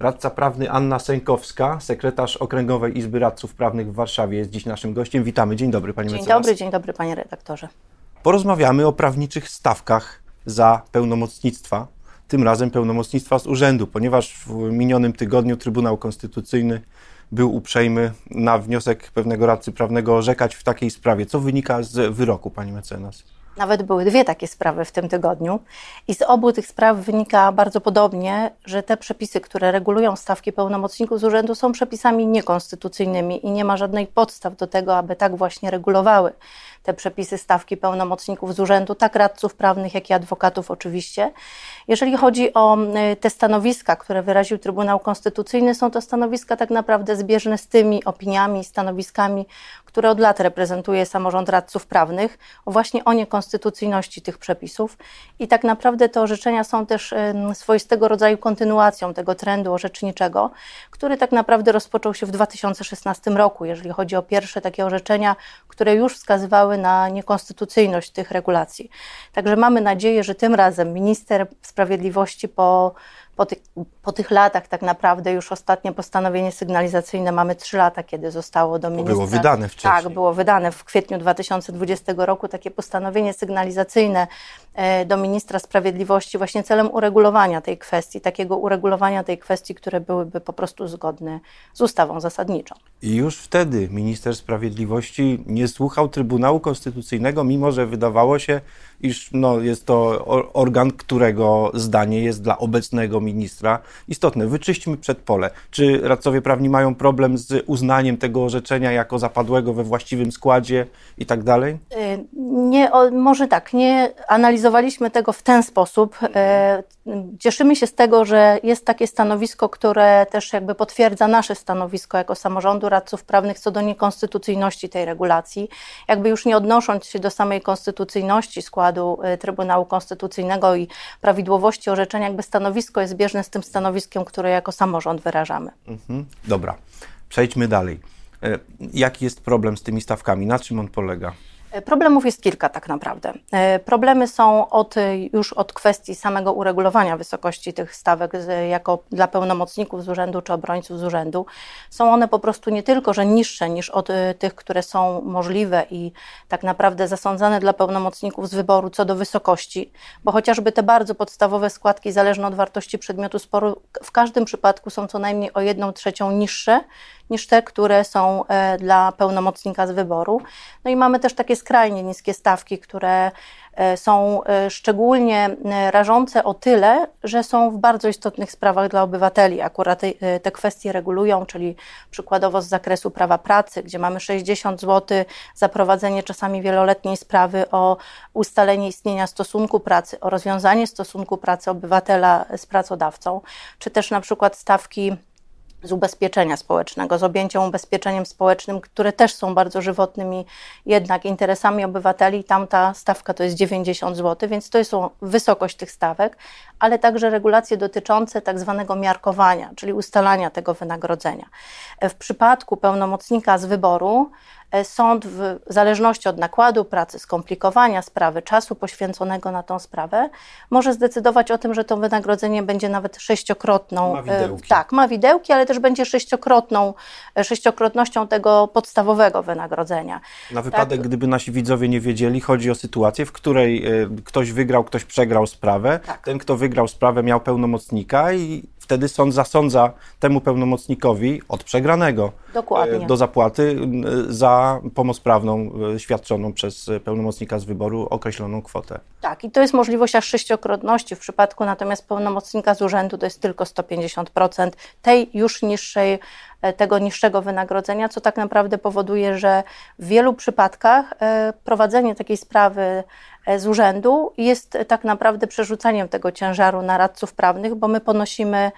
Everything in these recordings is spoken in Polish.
Radca prawny Anna Sękowska, sekretarz Okręgowej Izby Radców Prawnych w Warszawie jest dziś naszym gościem. Witamy. Dzień dobry, panie Dzień mecenas. dobry, dzień dobry, panie redaktorze. Porozmawiamy o prawniczych stawkach za pełnomocnictwa, tym razem pełnomocnictwa z urzędu, ponieważ w minionym tygodniu Trybunał Konstytucyjny był uprzejmy na wniosek pewnego radcy prawnego orzekać w takiej sprawie. Co wynika z wyroku, pani mecenas? Nawet były dwie takie sprawy w tym tygodniu i z obu tych spraw wynika bardzo podobnie, że te przepisy, które regulują stawki pełnomocników z urzędu są przepisami niekonstytucyjnymi i nie ma żadnej podstaw do tego, aby tak właśnie regulowały te przepisy stawki pełnomocników z urzędu, tak radców prawnych, jak i adwokatów oczywiście. Jeżeli chodzi o te stanowiska, które wyraził Trybunał Konstytucyjny, są to stanowiska tak naprawdę zbieżne z tymi opiniami, stanowiskami, które od lat reprezentuje samorząd radców prawnych, właśnie o niekonstytucyjności tych przepisów. I tak naprawdę te orzeczenia są też swoistego rodzaju kontynuacją tego trendu orzeczniczego, który tak naprawdę rozpoczął się w 2016 roku, jeżeli chodzi o pierwsze takie orzeczenia, które już wskazywały na niekonstytucyjność tych regulacji. Także mamy nadzieję, że tym razem minister sprawiedliwości po po, ty, po tych latach tak naprawdę już ostatnie postanowienie sygnalizacyjne mamy trzy lata, kiedy zostało do ministra. Było wydane wcześniej. Tak, było wydane w kwietniu 2020 roku takie postanowienie sygnalizacyjne e, do ministra sprawiedliwości właśnie celem uregulowania tej kwestii, takiego uregulowania tej kwestii, które byłyby po prostu zgodne z ustawą zasadniczą. I już wtedy minister sprawiedliwości nie słuchał Trybunału Konstytucyjnego, mimo że wydawało się, iż no, jest to organ, którego zdanie jest dla obecnego ministra istotne. Wyczyśćmy przed pole. Czy radcowie prawni mają problem z uznaniem tego orzeczenia jako zapadłego we właściwym składzie i tak dalej? Y, nie, może tak, nie analizowaliśmy tego w ten sposób. Y, cieszymy się z tego, że jest takie stanowisko, które też jakby potwierdza nasze stanowisko jako samorządu radców prawnych co do niekonstytucyjności tej regulacji. Jakby już nie odnosząc się do samej konstytucyjności składu y, Trybunału Konstytucyjnego i prawidłowości orzeczenia, jakby stanowisko jest zbieżne z tym stanowiskiem, które jako samorząd wyrażamy. Mhm. Dobra, przejdźmy dalej. E, jaki jest problem z tymi stawkami? Na czym on polega? Problemów jest kilka tak naprawdę. E, problemy są od, już od kwestii samego uregulowania wysokości tych stawek jako dla pełnomocników z urzędu czy obrońców z urzędu. Są one po prostu nie tylko, że niższe niż od e, tych, które są możliwe i tak naprawdę zasądzane dla pełnomocników z wyboru co do wysokości, bo chociażby te bardzo podstawowe składki zależne od wartości przedmiotu sporu w każdym przypadku są co najmniej o jedną trzecią niższe niż te, które są e, dla pełnomocnika z wyboru. No i mamy też takie skrajnie niskie stawki, które e, są e, szczególnie rażące o tyle, że są w bardzo istotnych sprawach dla obywateli. Akurat te, te kwestie regulują, czyli przykładowo z zakresu prawa pracy, gdzie mamy 60 zł za prowadzenie czasami wieloletniej sprawy o ustalenie istnienia stosunku pracy, o rozwiązanie stosunku pracy obywatela z pracodawcą, czy też na przykład stawki z ubezpieczenia społecznego, z objęciem ubezpieczeniem społecznym, które też są bardzo żywotnymi jednak interesami obywateli. Tam ta stawka to jest 90 zł, więc to jest wysokość tych stawek, ale także regulacje dotyczące tak zwanego miarkowania, czyli ustalania tego wynagrodzenia. W przypadku pełnomocnika z wyboru E, sąd w zależności od nakładu pracy, skomplikowania sprawy, czasu poświęconego na tą sprawę, może zdecydować o tym, że to wynagrodzenie będzie nawet sześciokrotną. Ma widełki. Tak, ma widełki, ale też będzie sześciokrotną, e, sześciokrotnością tego podstawowego wynagrodzenia. Na wypadek, tak. gdyby nasi widzowie nie wiedzieli, chodzi o sytuację, w której ktoś wygrał, ktoś przegrał sprawę. Tak. Ten, kto wygrał sprawę, miał pełnomocnika i wtedy sąd zasądza temu pełnomocnikowi od przegranego Dokładnie. do zapłaty za pomoc prawną e, świadczoną przez pełnomocnika z wyboru określoną kwotę. Tak, i to jest możliwość aż sześciokrotności. W przypadku natomiast pełnomocnika z urzędu to jest tylko 150% tej już niższej E, tego niższego wynagrodzenia, co tak naprawdę powoduje, że w wielu przypadkach e, prowadzenie takiej sprawy e, z urzędu jest tak naprawdę przerzucaniem tego ciężaru na radców prawnych, bo my ponosimy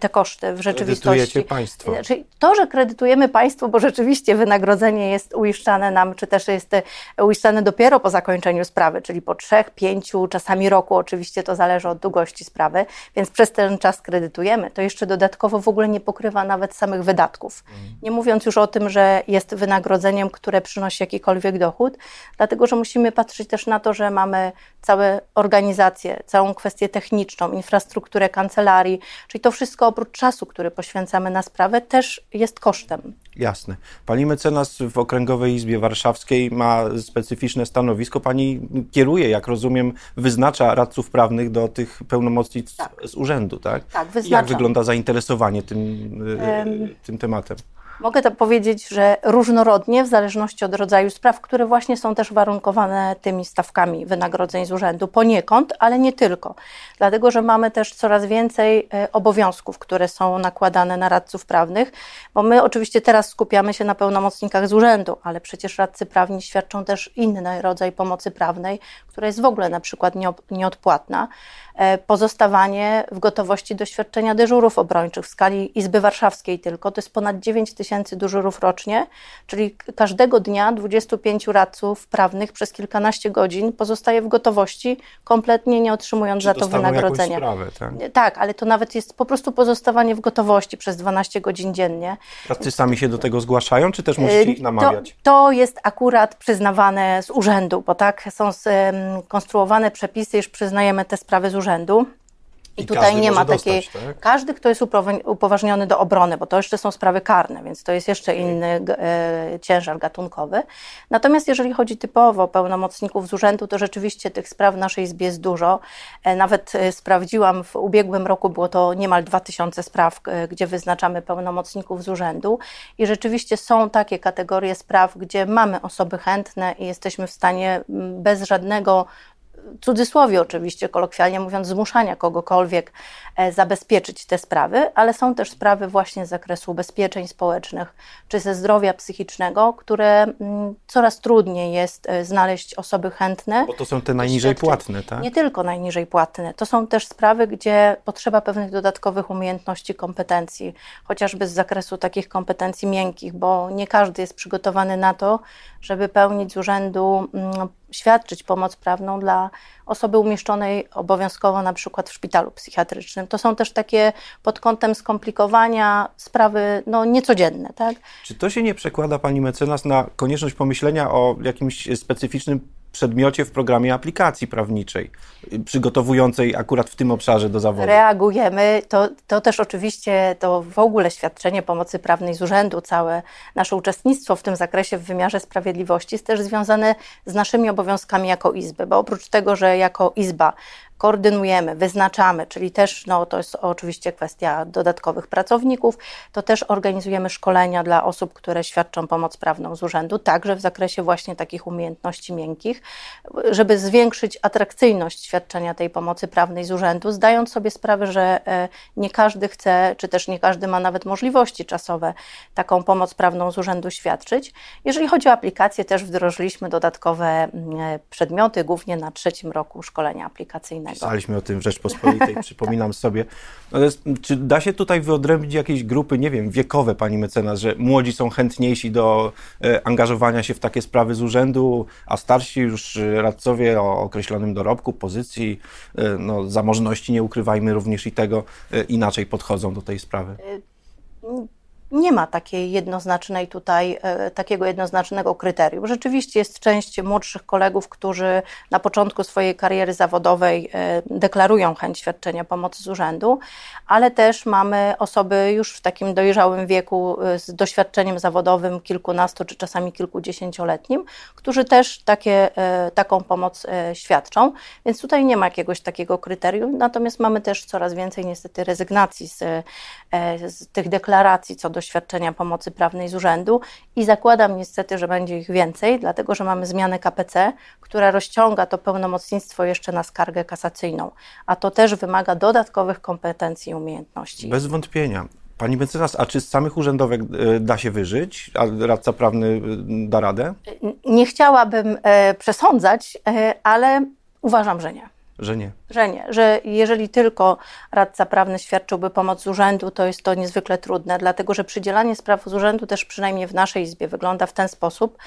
te koszty w rzeczywistości. Kredytujecie państwo. Czyli to, że kredytujemy państwo, bo rzeczywiście wynagrodzenie jest uiszczane nam, czy też jest uiszczane dopiero po zakończeniu sprawy, czyli po trzech, pięciu, czasami roku, oczywiście to zależy od długości sprawy, więc przez ten czas kredytujemy. To jeszcze dodatkowo w ogóle nie pokrywa nawet samych wydatków wydatków. Nie mówiąc już o tym, że jest wynagrodzeniem, które przynosi jakikolwiek dochód, dlatego że musimy patrzeć też na to, że mamy całe organizacje, całą kwestię techniczną, infrastrukturę kancelarii, czyli to wszystko wszystko oprócz czasu, który poświęcamy na sprawę, też jest kosztem. Jasne. Pani mecenas w Okręgowej Izbie Warszawskiej ma specyficzne stanowisko. Pani kieruje, jak rozumiem, wyznacza radców prawnych do tych pełnomocnic tak. z urzędu, tak? Tak, wyznaczam. Jak wygląda zainteresowanie tym, um, tym tematem? Mogę to powiedzieć, że różnorodnie, w zależności od rodzaju spraw, które właśnie są też warunkowane tymi stawkami wynagrodzeń z urzędu poniekąd, ale nie tylko. Dlatego, że mamy też coraz więcej e, obowiązków, które są nakładane na radców prawnych, bo my oczywiście teraz skupiamy się na pełnomocnikach z urzędu, ale przecież radcy prawni świadczą też inny rodzaj pomocy prawnej, która jest w ogóle na przykład nieodpłatna. E, pozostawanie w gotowości do świadczenia dyżurów obrończych w skali Izby Warszawskiej tylko. To jest ponad 9 tysięcy dyżurów rocznie, czyli każdego dnia 25 radców prawnych przez kilkanaście godzin pozostaje w gotowości, kompletnie nie otrzymując Czy za to wynagrodzenia. Sprawę, tak? tak, ale to nawet jest po prostu pozostawanie w gotowości przez 12 godzin dziennie. Radcy sami się do tego zgłaszają, czy też musicie ich namawiać? To, to jest akurat przyznawane z urzędu, bo tak są skonstruowane przepisy, iż przyznajemy te sprawy z urzędu. I, I tutaj nie ma takiej. tak? Każdy, kto jest upoważniony do obrony, bo to jeszcze są sprawy karne, więc to jest jeszcze inny e, ciężar gatunkowy. Natomiast jeżeli chodzi typowo o pełnomocników z urzędu, to rzeczywiście tych spraw w naszej izbie jest dużo. E, nawet e, sprawdziłam, w ubiegłym roku było to niemal 2000 spraw, gdzie wyznaczamy pełnomocników z urzędu. I rzeczywiście są takie kategorie spraw, gdzie mamy osoby chętne i jesteśmy w stanie bez żadnego cudzysłowie oczywiście, kolokwialnie mówiąc, zmuszania kogokolwiek e, zabezpieczyć te sprawy, ale są też sprawy właśnie z zakresu ubezpieczeń społecznych czy ze zdrowia psychicznego, które mm, coraz trudniej jest e, znaleźć osoby chętne. Bo to są te najniżej płatne, tak? Nie tylko najniżej płatne. To są też sprawy, gdzie potrzeba pewnych dodatkowych umiejętności, kompetencji, chociażby z zakresu takich kompetencji miękkich, bo nie każdy jest przygotowany na to, żeby pełnić z urzędu mm, świadczyć pomoc prawną dla osoby umieszczonej obowiązkowo na przykład w szpitalu psychiatrycznym. To są też takie pod kątem skomplikowania sprawy no, niecodzienne. Tak? Czy to się nie przekłada Pani mecenas na konieczność pomyślenia o jakimś specyficznym przedmiocie w programie aplikacji prawniczej, przygotowującej akurat w tym obszarze do zawodu. Reagujemy. To, to też oczywiście to w ogóle świadczenie pomocy prawnej z urzędu, całe nasze uczestnictwo w tym zakresie w wymiarze sprawiedliwości jest też związane z naszymi obowiązkami jako Izby, bo oprócz tego, że jako Izba koordynujemy, wyznaczamy, czyli też no, to jest oczywiście kwestia dodatkowych pracowników, to też organizujemy szkolenia dla osób, które świadczą pomoc prawną z urzędu, także w zakresie właśnie takich umiejętności miękkich, żeby zwiększyć atrakcyjność świadczenia tej pomocy prawnej z urzędu, zdając sobie sprawę, że e, nie każdy chce, czy też nie każdy ma nawet możliwości czasowe taką pomoc prawną z urzędu świadczyć. Jeżeli chodzi o aplikację, też wdrożyliśmy dodatkowe mm, e, przedmioty, głównie na trzecim roku szkolenia aplikacyjnego innego. Pisaliśmy o tym w Rzeczpospolitej, przypominam sobie. Natomiast czy da się tutaj wyodrębnić jakieś grupy, nie wiem, wiekowe, pani mecenas, że młodzi są chętniejsi do e, angażowania się w takie sprawy z urzędu, a starsi już radcowie o określonym dorobku, pozycji, e, no, zamożności, nie ukrywajmy również i tego, e, inaczej podchodzą do tej sprawy? Nie ma takiej jednoznacznej tutaj, e, takiego jednoznacznego kryterium. Rzeczywiście jest część młodszych kolegów, którzy na początku swojej kariery zawodowej e, deklarują chęć świadczenia pomocy z urzędu, ale też mamy osoby już w takim dojrzałym wieku e, z doświadczeniem zawodowym kilkunastu czy czasami kilkudziesięcioletnim, którzy też takie, taką pomoc świadczą, więc tutaj nie ma jakiegoś takiego kryterium, natomiast mamy też coraz więcej niestety rezygnacji z, z tych deklaracji co do doświadczenia pomocy prawnej z urzędu i zakładam niestety, że będzie ich więcej, dlatego że mamy zmianę KPC, która rozciąga to pełnomocnictwo jeszcze na skargę kasacyjną, a to też wymaga dodatkowych kompetencji i umiejętności. Bez wątpienia. Pani mecenas, a czy z samych urzędowek e, da się wyżyć? A radca prawny e, da radę? Nie chciałabym e, przesądzać, ale uważam, że nie. Że nie. Że nie, że jeżeli tylko radca prawny świadczyłby pomoc z urzędu, to jest to niezwykle trudne, dlatego że przydzielanie spraw z urzędu też przynajmniej w naszej izbie wygląda w ten sposób,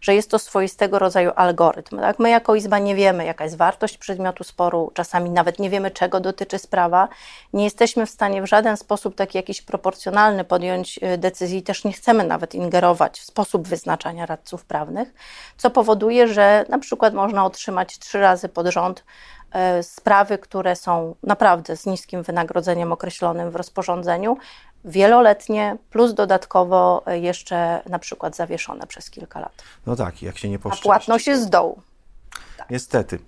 że jest to swoistego rodzaju algorytm. Tak? My jako izba nie wiemy, jaka jest wartość przedmiotu sporu, czasami nawet nie wiemy, czego dotyczy sprawa. Nie jesteśmy w stanie w żaden sposób taki jakiś proporcjonalny podjąć y, decyzji, też nie chcemy nawet ingerować w sposób wyznaczania radców prawnych, co powoduje, że na przykład można otrzymać trzy razy pod rząd e, sprawy, które są naprawdę z niskim wynagrodzeniem określonym w rozporządzeniu, wieloletnie, plus dodatkowo jeszcze na przykład zawieszone przez kilka lat. No tak, jak się nie A płatność jest z dołu. Tak. Niestety.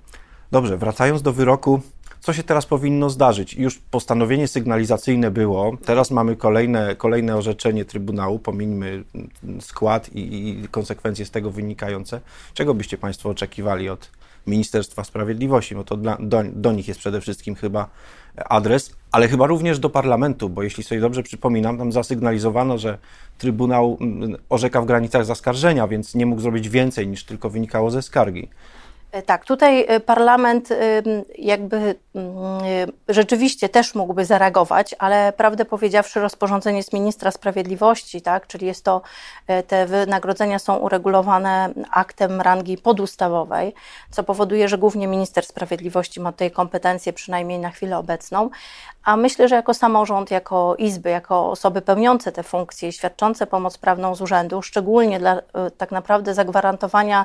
Dobrze, wracając do wyroku, co się teraz powinno zdarzyć? Już postanowienie sygnalizacyjne było, teraz mamy kolejne, kolejne orzeczenie Trybunału, pomijmy skład i, i konsekwencje z tego wynikające. Czego byście Państwo oczekiwali od Ministerstwa Sprawiedliwości? No to dla, do, do nich jest przede wszystkim chyba adres, ale chyba również do parlamentu, bo jeśli sobie dobrze przypominam, tam zasygnalizowano, że Trybunał mm, orzeka w granicach zaskarżenia, więc nie mógł zrobić więcej niż tylko wynikało ze skargi. E, tak, tutaj e, parlament jakby mm, e, rzeczywiście też mógłby zareagować, ale prawdę powiedziawszy, rozporządzenie jest ministra sprawiedliwości, tak, czyli jest to, te wynagrodzenia są uregulowane aktem rangi podustawowej, co powoduje, że głównie minister sprawiedliwości ma tutaj kompetencje, przynajmniej na chwilę obecną. A myślę, że jako samorząd, jako izby, jako osoby pełniące te funkcje i świadczące pomoc prawną z urzędu, szczególnie dla tak naprawdę zagwarantowania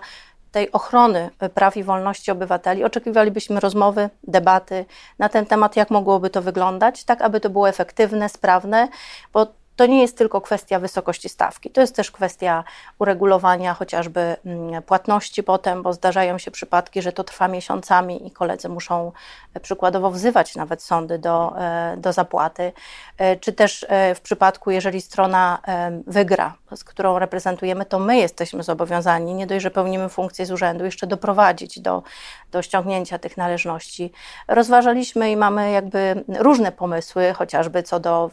tej ochrony praw i wolności obywateli. Oczekiwalibyśmy rozmowy, debaty na ten temat, jak mogłoby to wyglądać, tak aby to było efektywne, sprawne, bo to nie jest tylko kwestia wysokości stawki, to jest też kwestia uregulowania chociażby mm, płatności potem, bo zdarzają się przypadki, że to trwa miesiącami i koledzy muszą e, przykładowo wzywać nawet sądy do, e, do zapłaty, e, czy też w przypadku, jeżeli strona wygra, z którą reprezentujemy, to my jesteśmy zobowiązani, nie dość, że pełnimy funkcję z urzędu, jeszcze doprowadzić do, do ściągnięcia tych należności. Rozważaliśmy i mamy jakby różne pomysły, chociażby co do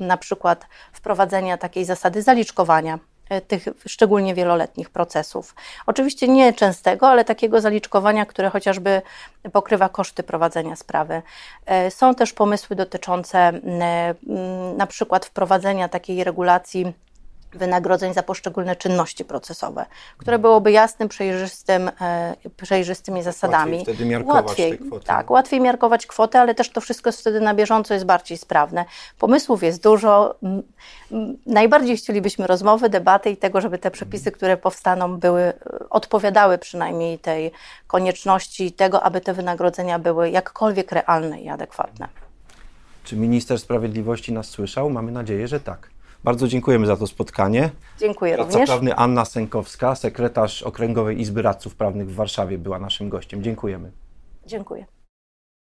na przykład wprowadzenia takiej zasady zaliczkowania e, tych szczególnie wieloletnich procesów. Oczywiście nie częstego, ale takiego zaliczkowania, które chociażby pokrywa koszty prowadzenia sprawy. E, są też pomysły dotyczące na przykład wprowadzenia takiej regulacji wynagrodzeń za poszczególne czynności procesowe, które byłoby jasnym, przejrzystym, e, przejrzystymi zasadami. Łatwiej wtedy miarkować łatwiej, te kwoty. Tak, łatwiej miarkować kwotę, ale też to wszystko jest wtedy na bieżąco, jest bardziej sprawne. Pomysłów jest dużo. Najbardziej chcielibyśmy rozmowy, debaty i tego, żeby te przepisy, które powstaną, były, e, odpowiadały przynajmniej tej konieczności tego, aby te wynagrodzenia były jakkolwiek realne i adekwatne. Czy minister sprawiedliwości nas słyszał? Mamy nadzieję, że tak. Bardzo dziękujemy za to spotkanie. Dziękuję Radca również. prawny Anna Sękowska, sekretarz Okręgowej Izby Radców Prawnych w Warszawie była naszym gościem. Dziękujemy. Dziękuję.